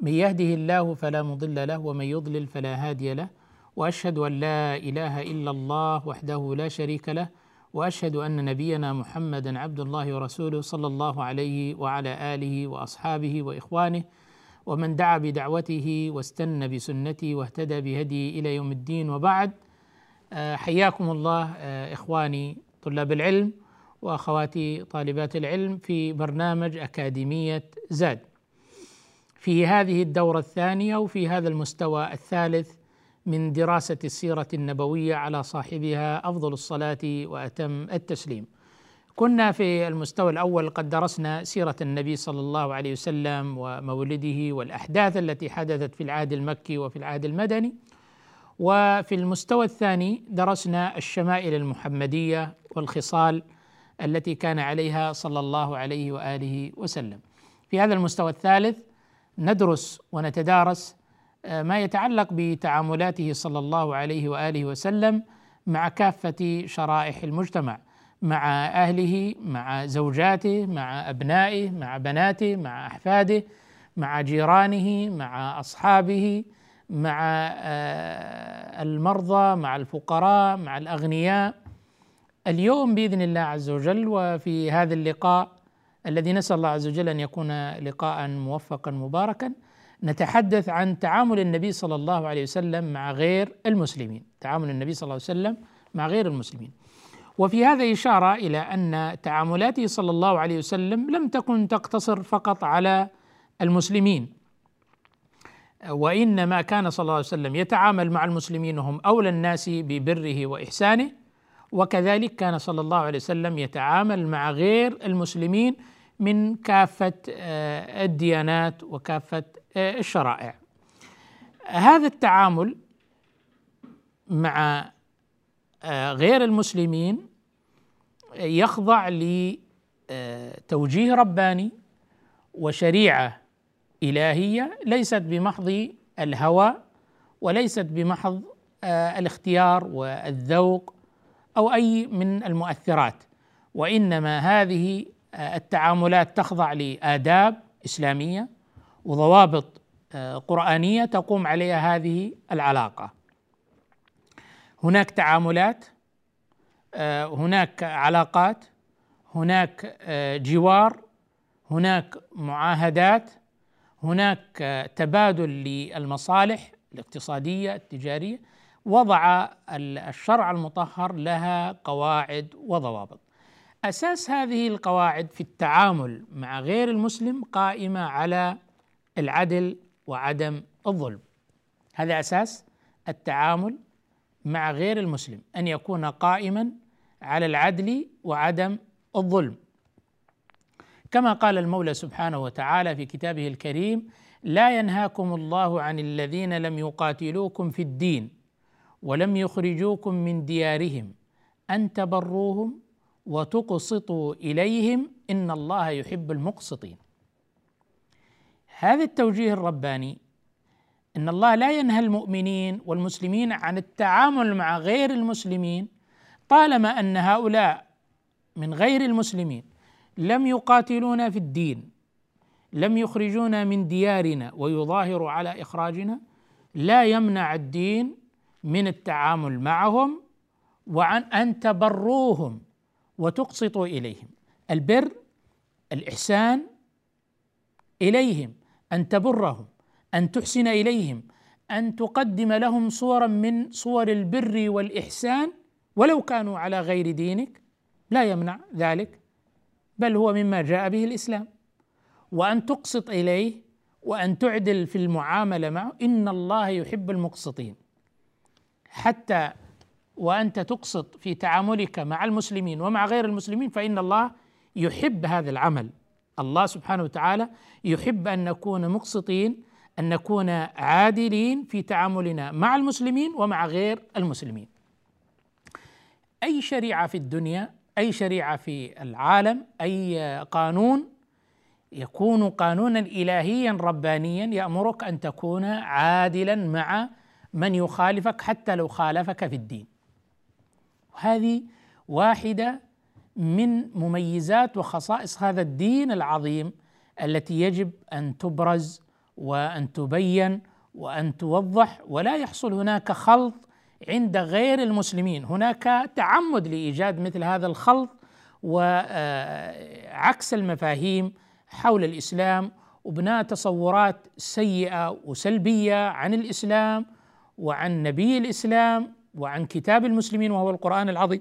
من يهده الله فلا مضل له ومن يضلل فلا هادي له وأشهد أن لا إله إلا الله وحده لا شريك له وأشهد أن نبينا محمدا عبد الله ورسوله صلى الله عليه وعلى آله وأصحابه وإخوانه ومن دعا بدعوته واستنى بسنته واهتدى بهديه إلى يوم الدين وبعد آه، حياكم الله آه، إخواني طلاب العلم وأخواتي طالبات العلم في برنامج أكاديمية زاد. في هذه الدورة الثانية وفي هذا المستوى الثالث من دراسة السيرة النبوية على صاحبها أفضل الصلاة وأتم التسليم. كنا في المستوى الأول قد درسنا سيرة النبي صلى الله عليه وسلم ومولده والأحداث التي حدثت في العهد المكي وفي العهد المدني وفي المستوى الثاني درسنا الشمائل المحمدية والخصال التي كان عليها صلى الله عليه وآله وسلم. في هذا المستوى الثالث ندرس ونتدارس آه، ما يتعلق بتعاملاته صلى الله عليه وآله وسلم مع كافة شرائح المجتمع مع أهله مع زوجاته مع أبنائه مع بناته مع أحفاده مع جيرانه مع أصحابه مع آه، المرضى مع الفقراء مع الأغنياء. اليوم بإذن الله عز وجل وفي هذا اللقاء الذي نسأل الله عز وجل أن يكون لقاء موفقا مباركا. نتحدث عن تعامل النبي صلى الله عليه وسلم مع غير المسلمين. تعامل النبي صلى الله عليه وسلم مع غير المسلمين. وفي هذا إشارة إلى أن تعاملاته صلى الله عليه وسلم لم تكن تقتصر فقط على المسلمين. وإنما كان صلى الله عليه وسلم يتعامل مع المسلمين وهم أولى الناس ببره وإحسانه. وكذلك كان صلى الله عليه وسلم يتعامل مع غير المسلمين من كافة آه، الديانات وكافة آه، الشرائع. هذا التعامل مع آه، غير المسلمين يخضع لتوجيه رباني وشريعة إلهية ليست بمحض الهوى وليست بمحض الاختيار والذوق أو أي من المؤثرات وإنما هذه التعاملات تخضع لآداب إسلامية وضوابط قرآنية تقوم عليها هذه العلاقة. هناك تعاملات آه، هناك علاقات هناك آه، جوار هناك معاهدات هناك آه، تبادل للمصالح الاقتصادية التجارية. وضع الشرع المطهر لها قواعد وضوابط. أساس هذه القواعد في التعامل مع غير المسلم قائمة على العدل وعدم الظلم. هذا أساس التعامل مع غير المسلم أن يكون قائما على العدل وعدم الظلم. كما قال المولى سبحانه وتعالى في كتابه الكريم لا ينهاكم الله عن الذين لم يقاتلوكم في الدين ولم يخرجوكم من ديارهم أن تبروهم وتقسطوا إليهم إن الله يحب المقسطين. هذا التوجيه الرباني إن الله لا ينهى المؤمنين والمسلمين عن التعامل مع غير المسلمين طالما أن هؤلاء من غير المسلمين لم يقاتلونا في الدين لم يخرجونا من ديارنا ويظاهروا على إخراجنا لا يمنع الدين من التعامل معهم وعن أن تبروهم. وتقسطوا إليهم. البر الإحسان إليهم أن تبرهم أن تحسن إليهم أن تقدم لهم صورا من صور البر والإحسان. ولو كانوا على غير دينك لا يمنع ذلك بل هو مما جاء به الإسلام. وأن تقسط إليه وأن تعدل في المعاملة معه إن الله يحب المقسطين. حتى وأنت تقسط في تعاملك مع المسلمين ومع غير المسلمين فإن الله يحب هذا العمل. الله سبحانه وتعالى يحب أن نكون مقسطين أن نكون عادلين في تعاملنا مع المسلمين ومع غير المسلمين. أي شريعة في الدنيا أي شريعة في العالم أي قانون يكون قانونا إلهيا ربانيا يأمرك أن تكون عادلا مع من يخالفك حتى لو خالفك في الدين. هذه واحدة من مميزات وخصائص هذا الدين العظيم التي يجب أن تبرز وأن تبين وأن توضح ولا يحصل هناك خلط عند غير المسلمين. هناك تعمد لإيجاد مثل هذا الخلط وعكس المفاهيم حول الإسلام وبناء تصورات سيئة وسلبية عن الإسلام وعن نبي الإسلام وعن كتاب المسلمين وهو القرآن العظيم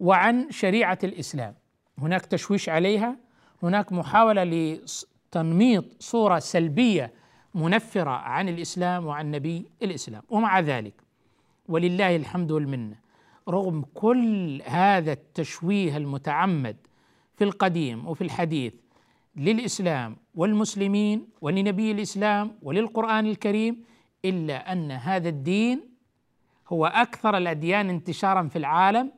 وعن شريعة الإسلام. هناك تشويش عليها. هناك محاولة لتنميط صورة سلبية منفرة عن الإسلام وعن نبي الإسلام. ومع ذلك ولله الحمد والمنة رغم كل هذا التشويه المتعمد في القديم وفي الحديث للإسلام والمسلمين ولنبي الإسلام وللقرآن الكريم إلا أن هذا الدين هو أكثر الأديان انتشارا في العالم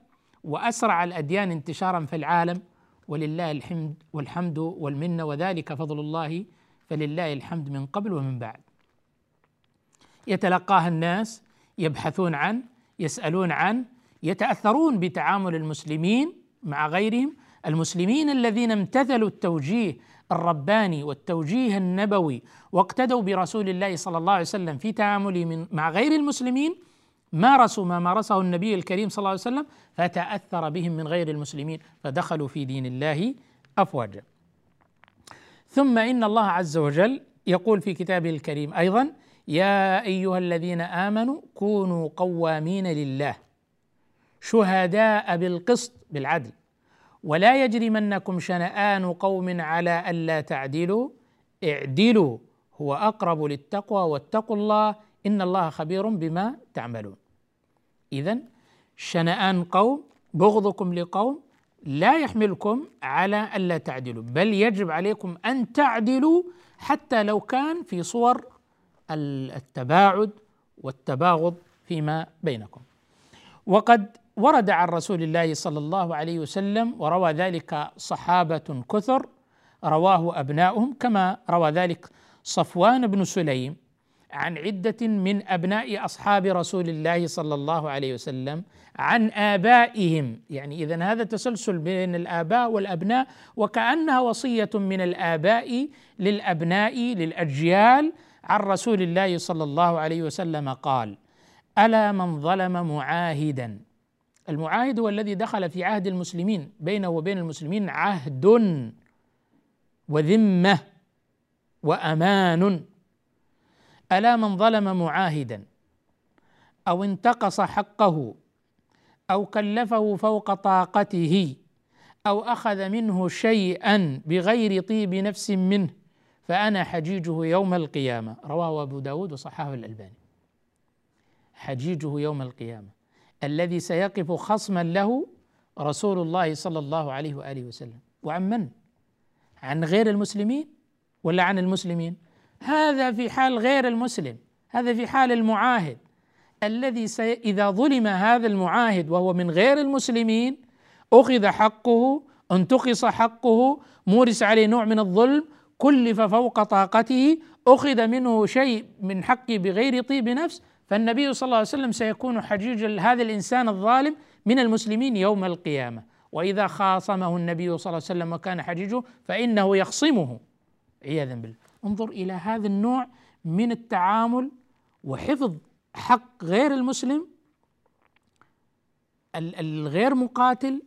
وأسرع الأديان انتشارا في العالم ولله الحمد والحمد والمنة وذلك فضل الله فلله الحمد من قبل ومن بعد. يتلقاها الناس يبحثون عنه يسألون عنه يتأثرون بتعامل المسلمين مع غيرهم. المسلمين الذين امتثلوا التوجيه الرباني والتوجيه النبوي واقتدوا برسول الله صلى الله عليه وسلم في تعامله مع غير المسلمين مارسوا ما مارسه النبي الكريم صلى الله عليه وسلم فتأثر بهم من غير المسلمين فدخلوا في دين الله أفواجا. ثم إن الله عز وجل يقول في كتابه الكريم أيضا يا أيها الذين آمنوا كونوا قوامين لله شهداء بالقسط بالعدل ولا يجرمنكم شنآن قوم على ألا تعدلوا اعدلوا هو أقرب للتقوى واتقوا الله إن الله خبير بما تعملون. إذا شنآن قوم بغضكم لقوم لا يحملكم على ألا تعدلوا بل يجب عليكم أن تعدلوا حتى لو كان في صور التباعد والتباغض فيما بينكم. وقد ورد عن رسول الله صلى الله عليه وسلم وروى ذلك صحابة كثر رواه أبناؤهم كما روى ذلك صفوان بن سليم. عن عدة من أبناء أصحاب رسول الله صلى الله عليه وسلم عن آبائهم. يعني إذا هذا تسلسل بين الآباء والأبناء وكأنها وصية من الآباء للأبناء للأجيال عن رسول الله صلى الله عليه وسلم قال ألا من ظلم معاهدا. المعاهد هو الذي دخل في عهد المسلمين بينه وبين المسلمين عهد وذمة وأمان. ألا من ظلم معاهدا أو انتقص حقه أو كلفه فوق طاقته أو أخذ منه شيئا بغير طيب نفس منه فأنا حجيجه يوم القيامة رواه أبو داود وصححه الألباني حجيجه يوم القيامة الذي سيقف خصما له رسول الله صلى الله عليه وآله وسلم وعن من؟ عن غير المسلمين ولا عن المسلمين؟ هذا في حال غير المسلم هذا في حال المعاهد. الذي سي إذا ظلم هذا المعاهد وهو من غير المسلمين أخذ حقه انتقص حقه مورس عليه نوع من الظلم كلف فوق طاقته أخذ منه شيء من حقه بغير طيب نفس فالنبي صلى الله عليه وسلم سيكون حجيج هذا الإنسان الظالم من المسلمين يوم القيامة. وإذا خاصمه النبي صلى الله عليه وسلم وكان حجيجه فإنه يخصمه. عياذا بالله. انظر إلى هذا النوع من التعامل وحفظ حق غير المسلم الغير مقاتل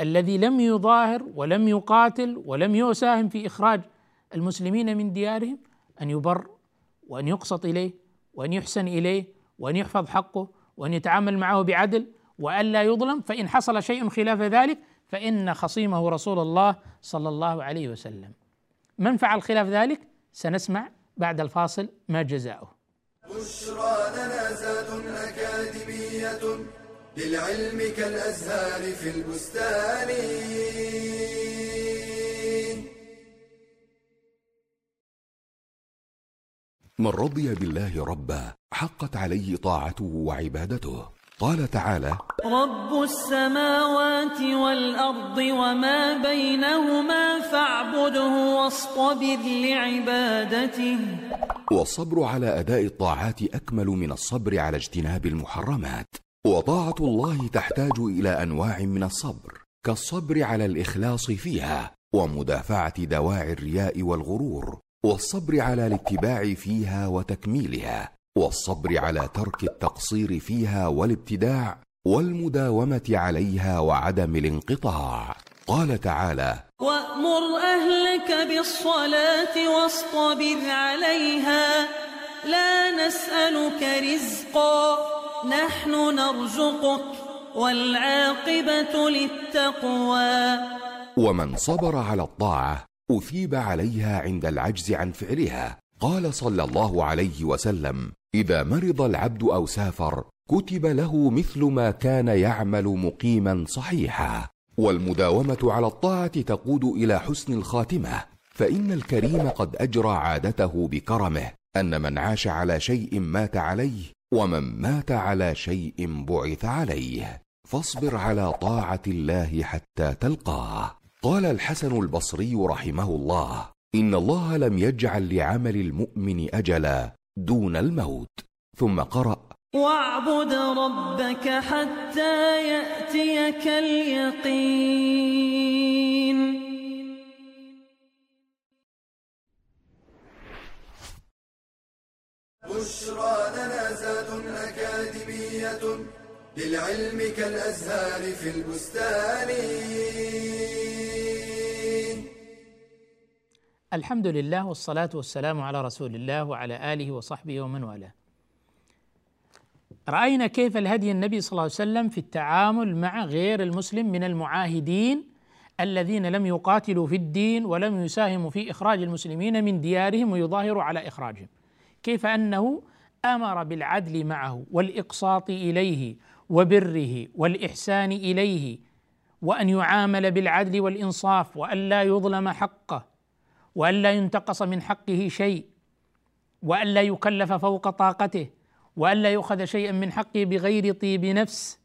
الذي لم يظاهر ولم يقاتل ولم يساهم في إخراج المسلمين من ديارهم أن يبر وأن يقسط إليه وأن يحسن إليه وأن يحفظ حقه وأن يتعامل معه بعدل وألا يظلم فإن حصل شيء خلاف ذلك فإن خصيمه رسول الله صلى الله عليه وسلم. من فعل خلاف ذلك؟ سنسمع بعد الفاصل ما جزاؤه. بشرى لنا زاد أكاديمية للعلم كالأزهار في البستان. من رضي بالله ربا حقت عليه طاعته وعبادته. قال تعالى رب السماوات والأرض وما بينهما فاعبده واصطبر لعبادته. والصبر على أداء الطاعات أكمل من الصبر على اجتناب المحرمات. وطاعة الله تحتاج إلى أنواع من الصبر كالصبر على الإخلاص فيها ومدافعة دواعي الرياء والغرور والصبر على الاتباع فيها وتكميلها. والصبر على ترك التقصير فيها والابتداع والمداومة عليها وعدم الانقطاع. قال تعالى وأمر أهلك بالصلاة واصطبر عليها لا نسألك رزقا نحن نرزقك والعاقبة للتقوى. ومن صبر على الطاعة أثيب عليها عند العجز عن فعلها. قال صلى الله عليه وسلم إذا مرض العبد أو سافر كتب له مثل ما كان يعمل مقيما صحيحا. والمداومة على الطاعة تقود إلى حسن الخاتمة. فإن الكريم قد أجرى عادته بكرمه أن من عاش على شيء مات عليه ومن مات على شيء بعث عليه. فاصبر على طاعة الله حتى تلقاه قال الحسن البصري رحمه الله إن الله لم يجعل لعمل المؤمن أجلا. دون الموت. ثم قرأ. واعبد ربك حتى يأتيك اليقين. بشرى لنا زاد أكاديمية للعلم كالأزهار في البستان. الحمد لله والصلاة والسلام على رسول الله وعلى آله وصحبه ومن والاه. رأينا كيف الهدي النبي صلى الله عليه وسلم في التعامل مع غير المسلم من المعاهدين الذين لم يقاتلوا في الدين ولم يساهموا في إخراج المسلمين من ديارهم ويظاهروا على إخراجهم. كيف أنه أمر بالعدل معه والإقساط إليه وبره والإحسان إليه وأن يعامل بالعدل والإنصاف وأن لا يظلم حقه وأن لا ينتقص من حقه شيء وأن لا يكلف فوق طاقته وأن لا يؤخذ شيئا من حقه بغير طيب نفس.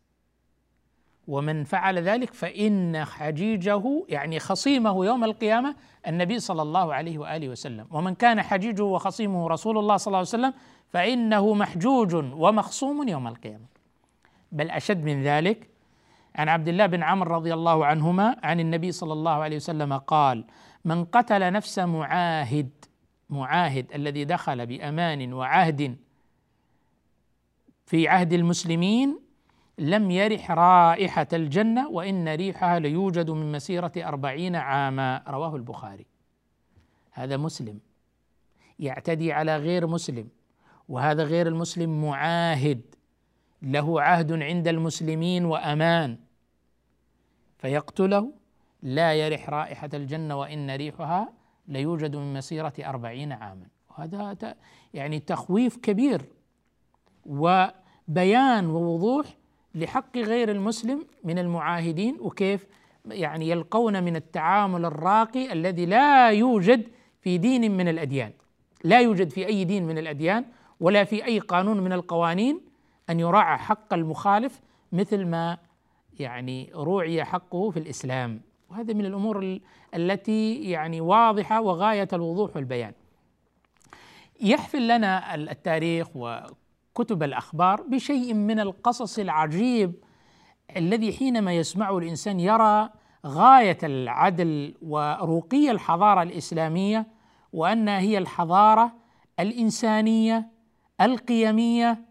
ومن فعل ذلك فإن حجيجه يعني خصيمه يوم القيامة النبي صلى الله عليه وآله وسلم. ومن كان حجيجه وخصيمه رسول الله صلى الله عليه وسلم فإنه محجوج ومخصوم يوم القيامة. بل أشد من ذلك عن عبد الله بن عمرو رضي الله عنهما عن النبي صلى الله عليه وسلم قال من قتل نفس معاهد معاهد الذي دخل بأمان وعهد في عهد المسلمين لم يرح رائحة الجنة وإن ريحها ليوجد من مسيرة أربعين عاما. رواه البخاري. هذا مسلم. يعتدي على غير مسلم. وهذا غير المسلم معاهد. له عهد عند المسلمين وأمان. فيقتله لا يرح رائحة الجنة وإن ريحها ليوجد من مسيرة أربعين عاما. وهذا يعني تخويف كبير وبيان ووضوح لحق غير المسلم من المعاهدين وكيف يعني يلقون من التعامل الراقي الذي لا يوجد في دين من الأديان. لا يوجد في أي دين من الأديان ولا في أي قانون من القوانين أن يراعى حق المخالف مثل ما يعني روعي حقه في الإسلام. وهذا من الأمور التي يعني واضحة وغاية الوضوح والبيان. يحفل لنا التاريخ وكتب الأخبار بشيء من القصص العجيب الذي حينما يسمعه الإنسان يرى غاية العدل ورقي الحضارة الإسلامية وانها هي الحضارة الإنسانية القيمية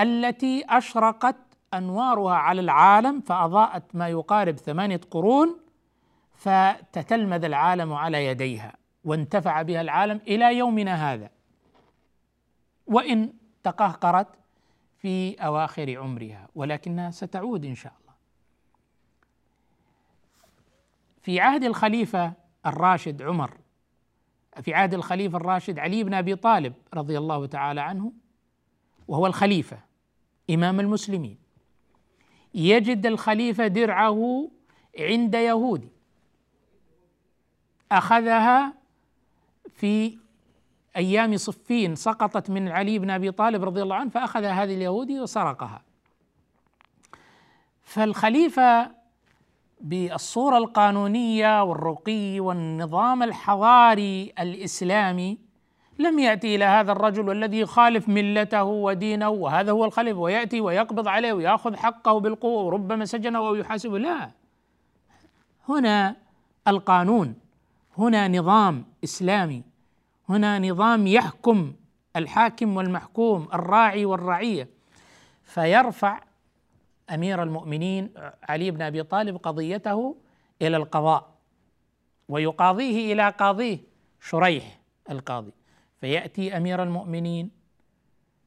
التي أشرقت أنوارها على العالم فأضاءت ما يقارب ثمانية قرون فتتلمذ العالم على يديها وانتفع بها العالم إلى يومنا هذا. وإن تقهقرت في أواخر عمرها ولكنها ستعود إن شاء الله. في عهد الخليفة الراشد عمر في عهد الخليفة الراشد علي بن أبي طالب رضي الله تعالى عنه وهو الخليفة إمام المسلمين يجد الخليفة درعه عند يهودي. أخذها في أيام صفين سقطت من علي بن أبي طالب رضي الله عنه فأخذ هذه اليهودي وسرقها. فالخليفة بالصورة القانونية والرقي والنظام الحضاري الإسلامي لم يأتي إلى هذا الرجل الذي يخالف ملته ودينه وهذا هو الخليفة ويأتي ويقبض عليه ويأخذ حقه بالقوة وربما سجنه أو يحاسبه. لا. هنا القانون هنا نظام إسلامي هنا نظام يحكم الحاكم والمحكوم الراعي والرعية. فيرفع أمير المؤمنين علي بن أبي طالب قضيته إلى القضاء ويقاضيه إلى قاضيه شريح القاضي. فيأتي أمير المؤمنين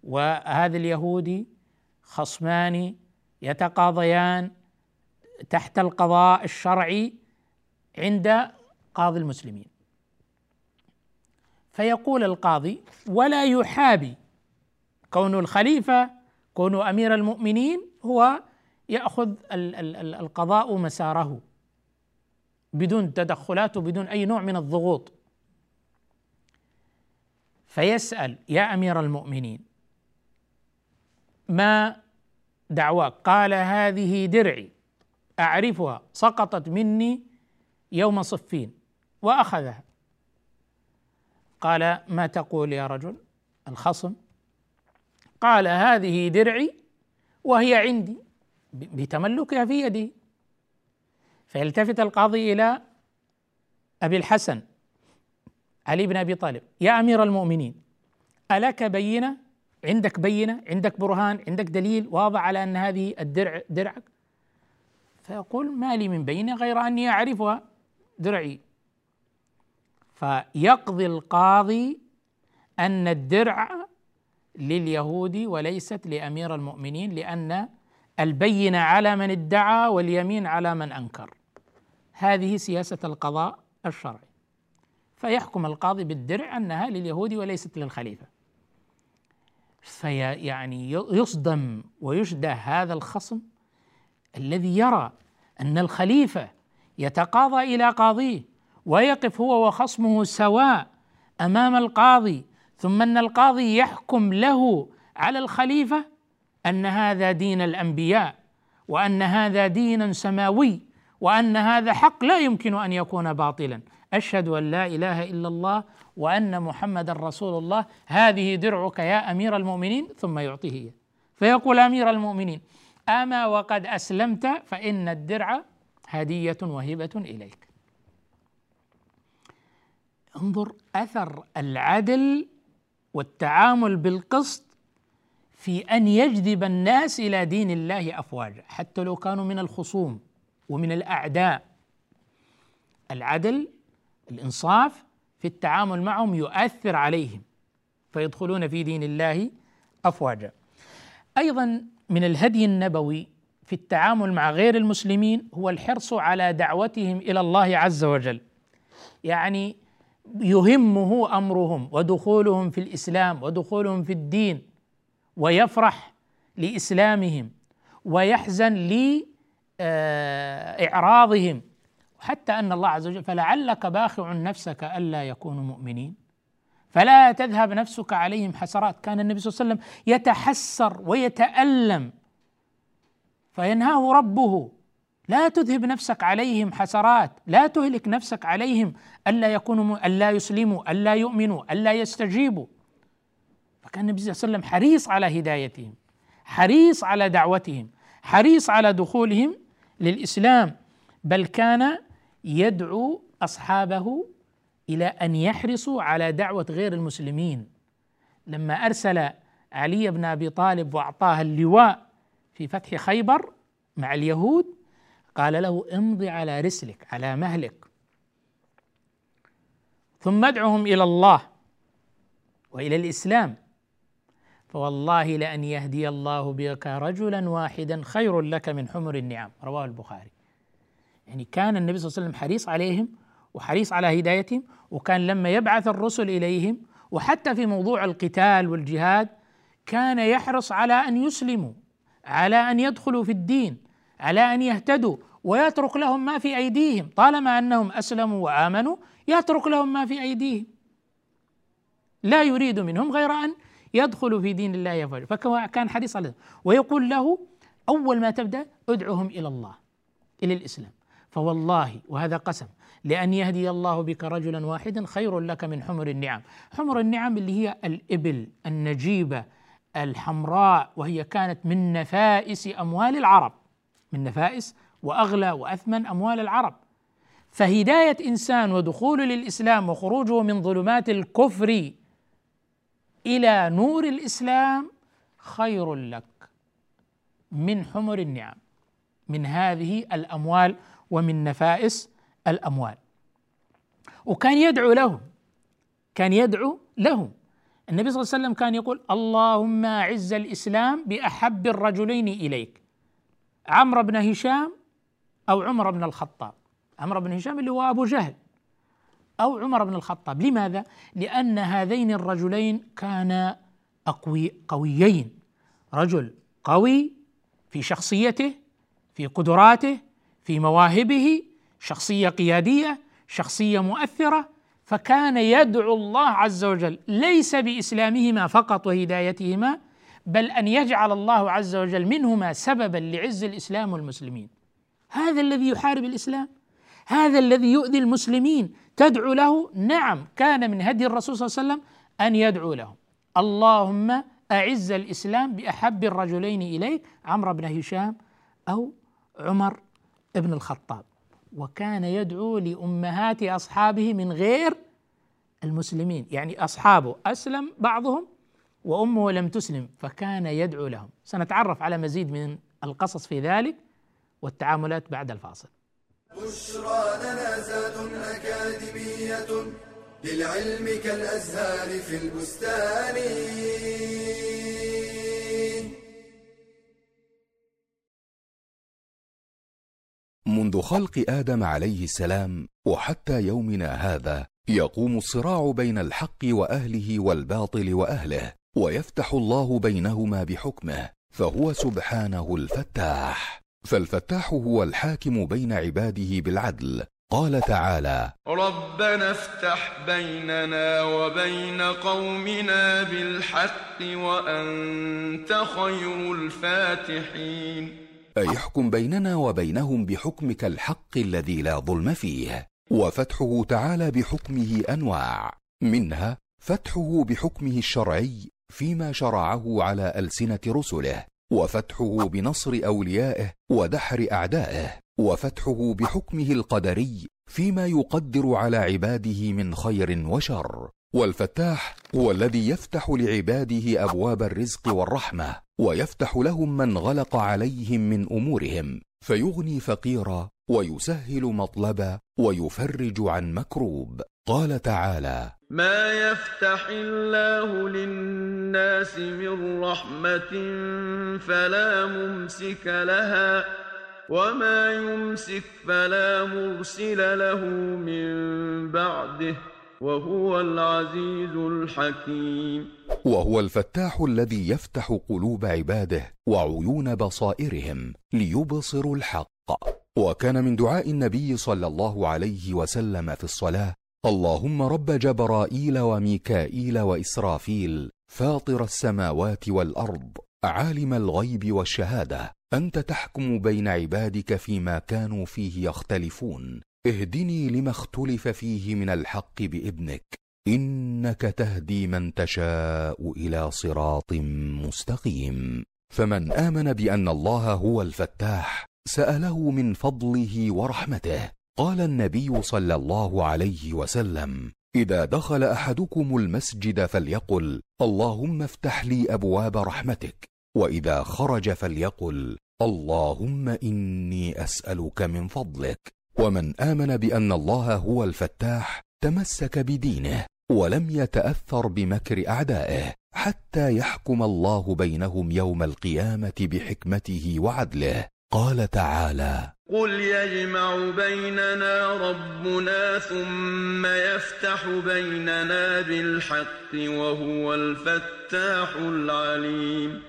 وهذا اليهودي خصمان يتقاضيان تحت القضاء الشرعي عند قاضي المسلمين. فيقول القاضي ولا يحابي كون الخليفة كون أمير المؤمنين هو يأخذ القضاء مساره بدون تدخلات وبدون أي نوع من الضغوط. فيسأل يا أمير المؤمنين ما دعواك؟ قال هذه درعي أعرفها سقطت مني يوم صفين. وأخذها. قال ما تقول يا رجل؟ الخصم. قال هذه درعي وهي عندي بتملكها في يده فيلتفت القاضي إلى أبي الحسن علي بن أبي طالب. يا أمير المؤمنين ألك بينة؟ عندك بينة؟ عندك برهان؟ عندك دليل واضح على أن هذه الدرع درعك؟ فيقول ما لي من بينة غير أني أعرفها درعي. فيقضي القاضي أن الدرع لليهود وليست لأمير المؤمنين لأن البينه على من ادعى واليمين على من أنكر. هذه سياسة القضاء الشرعي. فيحكم القاضي بالدرع أنها لليهود وليست للخليفة. في يعني يصدم ويشده هذا الخصم الذي يرى أن الخليفة يتقاضى إلى قاضيه. ويقف هو وخصمه سواء أمام القاضي ثم أن القاضي يحكم له على الخليفة أن هذا دين الأنبياء وأن هذا دين سماوي وأن هذا حق لا يمكن أن يكون باطلا. أشهد أن لا إله إلا الله وأن محمدا رسول الله. هذه درعك يا أمير المؤمنين ثم يعطيه. فيقول أمير المؤمنين أما وقد أسلمت فإن الدرع هدية وهبه إليك. انظر أثر العدل والتعامل بالقسط في أن يجذب الناس إلى دين الله أفواجا حتى لو كانوا من الخصوم ومن الأعداء. العدل الإنصاف في التعامل معهم يؤثر عليهم فيدخلون في دين الله أفواجا. أيضا من الهدي النبوي في التعامل مع غير المسلمين هو الحرص على دعوتهم إلى الله عز وجل. يعني يهمه أمرهم ودخولهم في الإسلام ودخولهم في الدين ويفرح لإسلامهم ويحزن لإعراضهم. حتى أن الله عز وجل فلعلك باخع نفسك ألا يكونوا مؤمنين. فلا تذهب نفسك عليهم حسرات. كان النبي صلى الله عليه وسلم يتحسر ويتألم. فينهاه ربه لا تذهب نفسك عليهم حسرات لا تهلك نفسك عليهم ألا يكونوا ألا يسلموا ألا يؤمنوا ألا يستجيبوا. فكان النبي صلى الله عليه وسلم حريص على هدايتهم حريص على دعوتهم حريص على دخولهم للإسلام بل كان يدعو أصحابه إلى أن يحرصوا على دعوة غير المسلمين. لما أرسل علي بن أبي طالب وأعطاه اللواء في فتح خيبر مع اليهود قال له امضي على رسلك على مهلك. ثم ادعهم إلى الله وإلى الإسلام. فوالله لأن يهدي الله بك رجلا واحدا خير لك من حمر النعم. رواه البخاري. يعني كان النبي صلى الله عليه وسلم حريص عليهم وحريص على هدايتهم وكان لما يبعث الرسل إليهم وحتى في موضوع القتال والجهاد كان يحرص على أن يسلموا على أن يدخلوا في الدين. على أن يهتدوا ويترك لهم ما في أيديهم طالما أنهم أسلموا وآمنوا يترك لهم ما في أيديهم. لا يريد منهم غير أن يدخلوا في دين الله يفعل فكان حريص على ويقول له أول ما تبدأ ادعهم إلى الله إلى الإسلام. فوالله وهذا قسم لأن يهدي الله بك رجلا واحدا خير لك من حمر النعم. حمر النعم اللي هي الإبل النجيبة الحمراء وهي كانت من نفائس أموال العرب. من نفائس وأغلى وأثمن أموال العرب. فهداية إنسان ودخوله للإسلام وخروجه من ظلمات الكفر إلى نور الإسلام خير لك من حمر النعم من هذه الأموال ومن نفائس الأموال. وكان يدعو لهم كان يدعو لهم. النبي صلى الله عليه وسلم كان يقول اللهم أعز الإسلام بأحب الرجلين إليك. عمرو بن هشام أو عمر بن الخطاب. عمرو بن هشام اللي هو أبو جهل أو عمر بن الخطاب. لماذا؟ لأن هذين الرجلين كانا أقوي قويين. رجل قوي في شخصيته في قدراته في مواهبه شخصية قيادية شخصية مؤثرة فكان يدعو الله عز وجل. ليس بإسلامهما فقط وهدايتهما بل أن يجعل الله عز وجل منهما سببا لعز الإسلام والمسلمين. هذا الذي يحارب الإسلام هذا الذي يؤذي المسلمين. تدعو له؟ نعم. كان من هدي الرسول صلى الله عليه وسلم أن يدعو لهم اللهم أعز الإسلام بأحب الرجلين إليك عمرو بن هشام أو عمر بن الخطاب. وكان يدعو لأمهات أصحابه من غير المسلمين. يعني أصحابه. أسلم بعضهم وأمه لم تسلم فكان يدعو لهم. سنتعرف على مزيد من القصص في ذلك والتعاملات بعد الفاصل. بشرى لنا زاد أكاديمية للعلم كالأزهار في البستان. منذ خلق آدم عليه السلام وحتى يومنا هذا يقوم الصراع بين الحق وأهله والباطل وأهله. ويفتح الله بينهما بحكمه فهو سبحانه الفتاح. فالفتاح هو الحاكم بين عباده بالعدل. قال تعالى ربنا افتح بيننا وبين قومنا بالحق وأنت خير الفاتحين. أي يحكم بيننا وبينهم بحكمك الحق الذي لا ظلم فيه. وفتحه تعالى بحكمه أنواع. منها فتحه بحكمه الشرعي فيما شرعه على ألسنة رسله وفتحه بنصر أوليائه ودحر أعدائه وفتحه بحكمه القدري فيما يقدر على عباده من خير وشر. والفتاح هو الذي يفتح لعباده أبواب الرزق والرحمة ويفتح لهم من غلق عليهم من أمورهم فيغني فقيرا ويسهل مطلبا ويفرج عن مكروب. قال تعالى ما يفتح الله للناس من رحمة فلا ممسك لها وما يمسك فلا مرسل له من بعده وهو العزيز الحكيم وهو الفتاح الذي يفتح قلوب عباده وعيون بصائرهم ليبصروا الحق. وكان من دعاء النبي صلى الله عليه وسلم في الصلاة اللهم رب جبرائيل وميكائيل وإسرافيل فاطر السماوات والأرض عالم الغيب والشهادة. أنت تحكم بين عبادك فيما كانوا فيه يختلفون. اهدني لما اختلف فيه من الحق بإذنك. إنك تهدي من تشاء إلى صراط مستقيم. فمن آمن بأن الله هو الفتاح سأله من فضله ورحمته. قال النبي صلى الله عليه وسلم إذا دخل أحدكم المسجد فليقل اللهم افتح لي أبواب رحمتك وإذا خرج فليقل اللهم إني أسألك من فضلك ومن آمن بأن الله هو الفتاح تمسك بدينه ولم يتأثر بمكر أعدائه حتى يحكم الله بينهم يوم القيامة بحكمته وعدله. قال تعالى قل يجمع بيننا ربنا ثم يفتح بيننا بالحق وهو الفتاح العليم.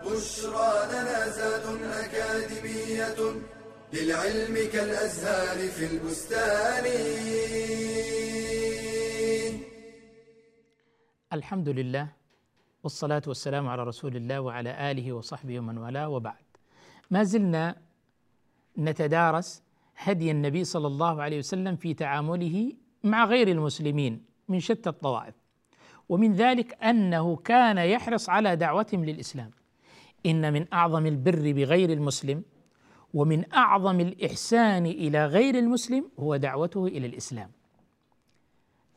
بشرى لنا زاد أكاديمية للعلم كالأزهار في البستان. الحمد لله والصلاة والسلام على رسول الله وعلى آله وصحبه ومن والاه وبعد. ما زلنا نتدارس هدي النبي صلى الله عليه وسلم في تعامله مع غير المسلمين من شتى الطوائف ومن ذلك أنه كان يحرص على دعوتهم للإسلام. إن من أعظم البر بغير المسلم ومن أعظم الإحسان إلى غير المسلم هو دعوته إلى الإسلام.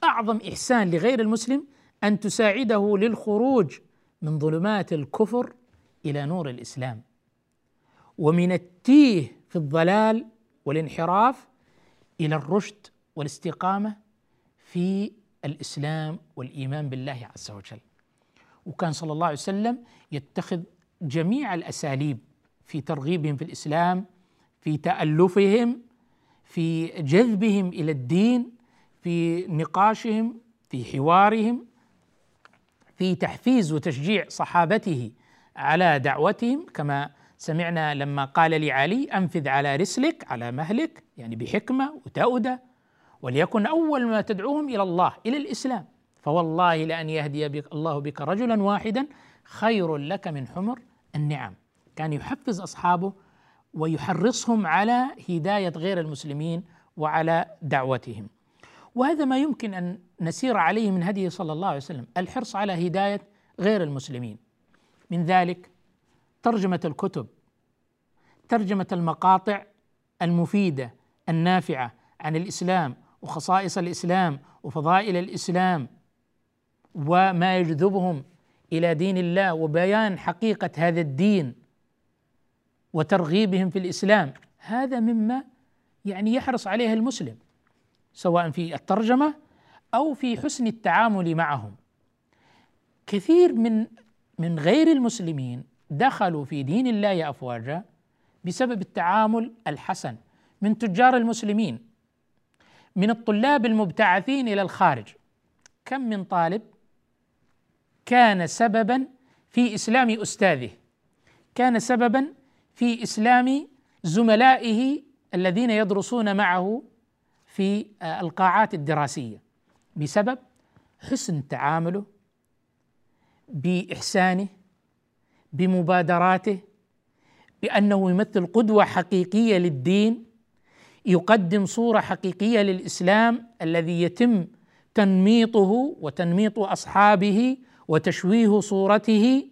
أعظم إحسان لغير المسلم أن تساعده للخروج من ظلمات الكفر إلى نور الإسلام. ومن التيه في الضلال والانحراف إلى الرشد والاستقامة في الإسلام والإيمان بالله عز وجل. وكان صلى الله عليه وسلم يتخذ جميع الأساليب في ترغيبهم في الإسلام في تألفهم في جذبهم إلى الدين في نقاشهم في حوارهم في تحفيز وتشجيع صحابته على دعوتهم كما سمعنا لما قال لعلي أنفذ على رسلك على مهلك يعني بحكمة وتأودة وليكن أول ما تدعوهم إلى الله إلى الإسلام. فوالله لأن يهدي بك الله بك رجلا واحدا خير لك من حمر النعم. كان يحفز أصحابه ويحرصهم على هداية غير المسلمين وعلى دعوتهم. وهذا ما يمكن أن نسير عليه من هديه صلى الله عليه وسلم الحرص على هداية غير المسلمين. من ذلك ترجمة الكتب ترجمة المقاطع المفيدة النافعة عن الإسلام وخصائص الإسلام وفضائل الإسلام وما يجذبهم إلى دين الله وبيان حقيقة هذا الدين وترغيبهم في الإسلام هذا مما يعني يحرص عليه المسلم. سواء في الترجمة أو في حسن التعامل معهم. كثير من من غير المسلمين دخلوا في دين الله أفواجا بسبب التعامل الحسن من تجار المسلمين من الطلاب المبتعثين إلى الخارج. كم من طالب كان سببا في إسلام أستاذه كان سببا في إسلام زملائه الذين يدرسون معه في القاعات الدراسية. بسبب حسن تعامله بإحسانه بمبادراته بأنه يمثل قدوة حقيقية للدين يقدم صورة حقيقية للإسلام الذي يتم تنميطه وتنميط أصحابه وتشويه صورته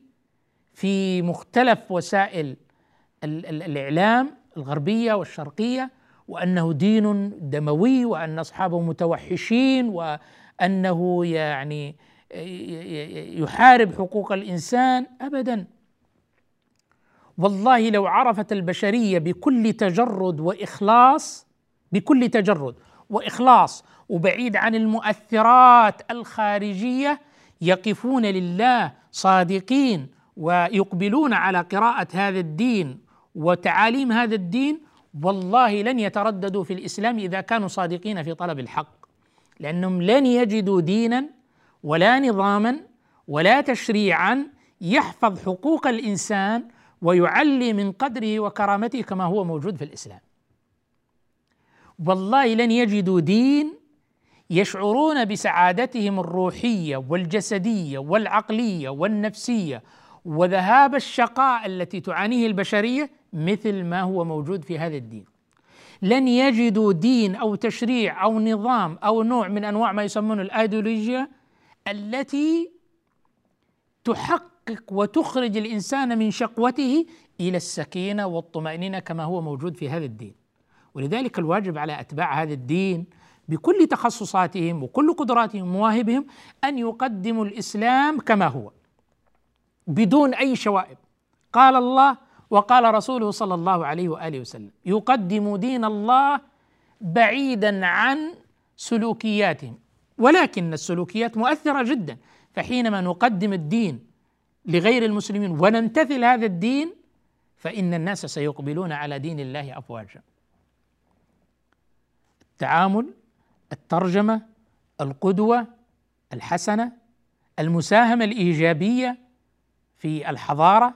في مختلف وسائل الإعلام الغربية والشرقية وأنه دين دموي وأن أصحابه متوحشين وأنه يعني يحارب حقوق الإنسان ابدا. والله لو عرفت البشرية بكل تجرد وإخلاص بكل تجرد وإخلاص وبعيد عن المؤثرات الخارجية يقفون لله صادقين ويقبلون على قراءة هذا الدين وتعاليم هذا الدين والله لن يترددوا في الإسلام إذا كانوا صادقين في طلب الحق لأنهم لن يجدوا دينا ولا نظاما ولا تشريعا يحفظ حقوق الإنسان ويعلي من قدره وكرامته كما هو موجود في الإسلام. والله لن يجدوا دين يشعرون بسعادتهم الروحية والجسدية والعقلية والنفسية وذهاب الشقاء التي تعانيه البشرية مثل ما هو موجود في هذا الدين. لن يجدوا دين أو تشريع أو نظام أو نوع من أنواع ما يسمونه الآيديولوجيا التي تحقق وتخرج الإنسان من شقوته إلى السكينة والطمأنينة كما هو موجود في هذا الدين. ولذلك الواجب على أتباع هذا الدين بكل تخصصاتهم وكل قدراتهم ومواهبهم أن يقدموا الإسلام كما هو بدون أي شوائب. قال الله وقال رسوله صلى الله عليه وآله وسلم يقدم دين الله بعيدا عن سلوكياتهم ولكن السلوكيات مؤثرة جدا. فحينما نقدم الدين لغير المسلمين ونمتثل هذا الدين فإن الناس سيقبلون على دين الله افواجا. التعامل الترجمة القدوة الحسنة المساهمة الإيجابية في الحضارة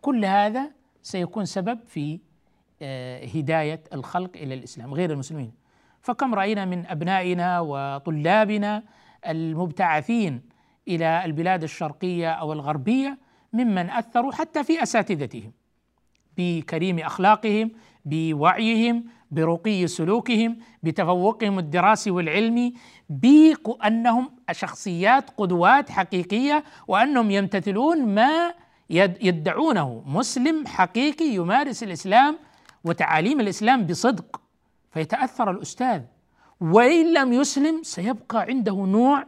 كل هذا سيكون سبب في آه، هداية الخلق إلى الإسلام غير المسلمين. فكم رأينا من أبنائنا وطلابنا المبتعثين إلى البلاد الشرقية أو الغربية ممن أثروا حتى في أساتذتهم بكريم أخلاقهم بوعيهم برقي سلوكهم بتفوقهم الدراسي والعلمي بانهم شخصيات قدوات حقيقية وأنهم يمتثلون ما يدعونه مسلم حقيقي يمارس الإسلام وتعاليم الإسلام بصدق فيتأثر الأستاذ. وإن لم يسلم سيبقى عنده نوع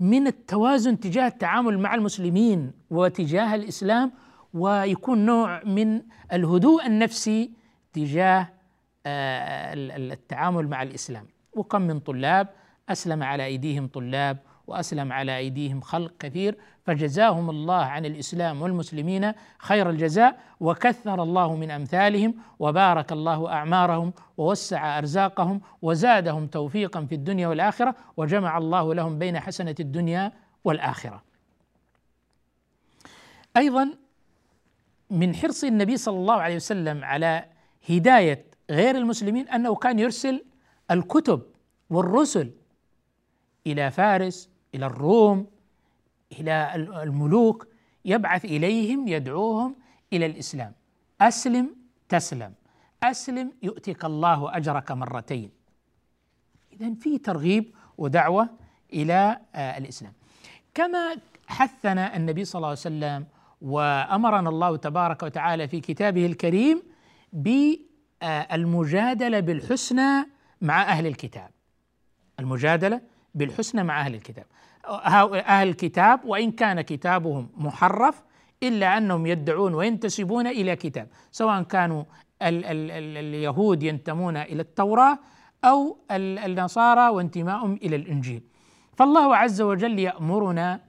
من التوازن تجاه التعامل مع المسلمين وتجاه الإسلام ويكون نوع من الهدوء النفسي تجاه آه، التعامل مع الإسلام. وكم من طلاب أسلم على أيديهم طلاب وأسلم على أيديهم خلق كثير فجزاهم الله عن الإسلام والمسلمين خير الجزاء وكثر الله من أمثالهم وبارك الله أعمارهم ووسع أرزاقهم وزادهم توفيقا في الدنيا والآخرة وجمع الله لهم بين حسنة الدنيا والآخرة. أيضا من حرص النبي صلى الله عليه وسلم على هداية غير المسلمين أنه كان يرسل الكتب والرسل إلى فارس إلى الروم إلى الملوك يبعث إليهم يدعوهم إلى الإسلام. أسلم تسلم. أسلم يؤتك الله أجرك مرتين. اذا في ترغيب ودعوة إلى آه، الإسلام. كما حثنا النبي صلى الله عليه وسلم وأمرنا الله تبارك وتعالى في كتابه الكريم بالمجادله بالحسنى مع أهل الكتاب. المجادلة بالحسنى مع أهل الكتاب. أهل الكتاب وإن كان كتابهم محرف إلا أنهم يدعون وينتسبون إلى كتاب سواء كانوا ال ال ال اليهود ينتمون إلى التوراة أو النصارى وانتمائهم إلى الإنجيل. فالله عز وجل يأمرنا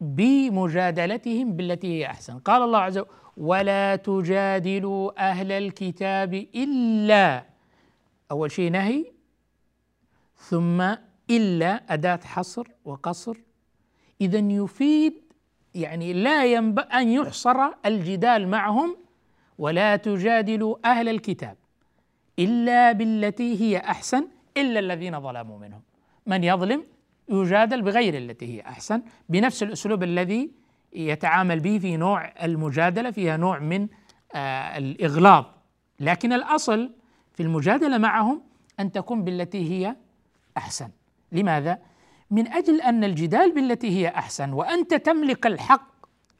بمجادلتهم بالتي هي أحسن. قال الله عز وجل ولا تجادلوا أهل الكتاب الا أول شيء نهي. ثم إلا أداة حصر وقصر. اذا يفيد يعني لا ينبغي أن يحصر الجدال معهم ولا تجادلوا أهل الكتاب إلا بالتي هي أحسن إلا الذين ظلموا منهم. من يظلم يجادل بغير التي هي أحسن بنفس الأسلوب الذي يتعامل به في نوع المجادلة فيها نوع من آه الإغلاظ. لكن الأصل في المجادلة معهم أن تكون بالتي هي أحسن. لماذا؟ من أجل أن الجدال بالتي هي أحسن وأنت تملك الحق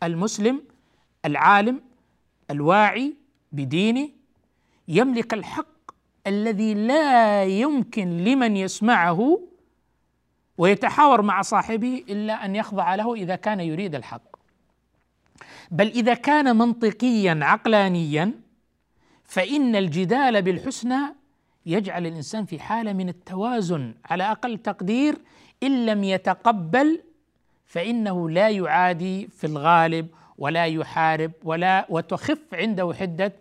المسلم العالم الواعي بدينه يملك الحق الذي لا يمكن لمن يسمعه ويتحاور مع صاحبه إلا أن يخضع له إذا كان يريد الحق. بل إذا كان منطقيا عقلانيا فإن الجدال بالحسنى يجعل الإنسان في حالة من التوازن على أقل تقدير إن لم يتقبل فإنه لا يعادي في الغالب ولا يحارب ولا وتخف عنده حدة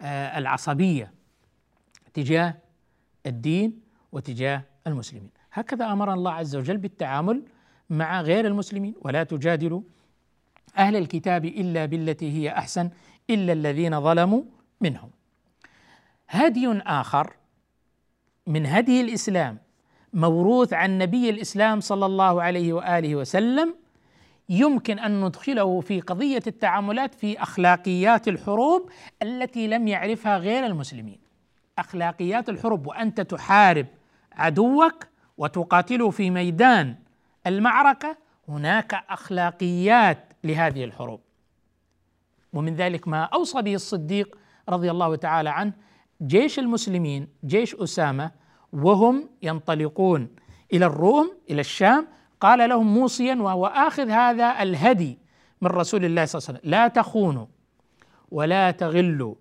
آه، العصبية تجاه الدين وتجاه المسلمين. هكذا أمر الله عز وجل بالتعامل مع غير المسلمين. ولا تجادلوا أهل الكتاب إلا بالتي هي أحسن إلا الذين ظلموا منهم. هدي آخر من هدي الإسلام موروث عن نبي الإسلام صلى الله عليه وآله وسلم يمكن أن ندخله في قضية التعاملات في أخلاقيات الحروب التي لم يعرفها غير المسلمين. أخلاقيات الحروب وأنت تحارب عدوك وتقاتله في ميدان المعركة هناك أخلاقيات لهذه الحروب. ومن ذلك ما أوصى به الصديق رضي الله تعالى عنه جيش المسلمين جيش أسامة وهم ينطلقون إلى الروم إلى الشام. قال لهم موصيا وهو آخذ هذا الهدي من رسول الله صلى الله عليه وسلم. لا تخونوا ولا تغلوا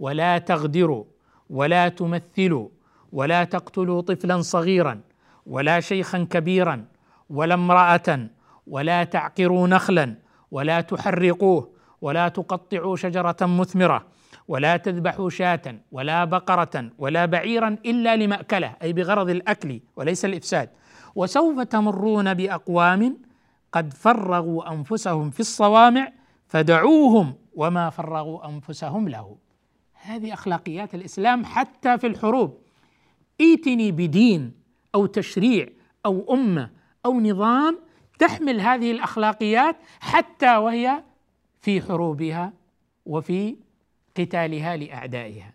ولا تغدروا ولا تمثلوا ولا تقتلوا طفلا صغيرا ولا شيخا كبيرا ولا امرأة ولا تعقروا نخلا ولا تحرقوه ولا تقطعوا شجرة مثمرة ولا تذبحوا شاة ولا بقرة ولا بعيرا إلا لمأكلة أي بغرض الأكل وليس الإفساد. وسوف تمرون بأقوام قد فرغوا أنفسهم في الصوامع فدعوهم وما فرغوا أنفسهم له. هذه أخلاقيات الإسلام حتى في الحروب. ائتني بدين أو تشريع أو أمة أو نظام تحمل هذه الأخلاقيات حتى وهي في حروبها وفي قتالها لأعدائها.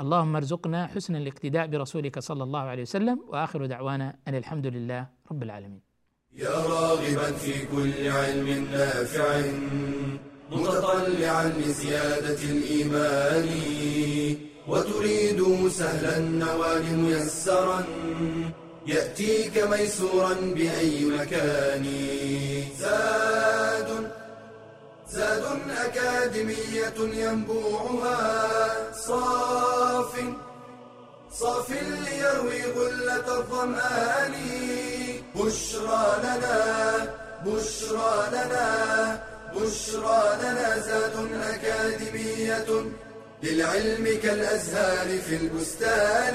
اللهم ارزقنا حسن الاقتداء برسولك صلى الله عليه وسلم وآخر دعوانا أن الحمد لله رب العالمين. يا راغبا في كل علم نافع متطلعا لزيادة الإيمان وتريد سهلا النوال ميسرا يأتيك ميسورا بأي مكان. زاد زاد أكاديمية ينبوعها. صاف صاف ليروي غلة الظمآن. بشرى لنا بشرى لنا بشرى لنا زاد أكاديمية للعلم كالأزهار في البستان.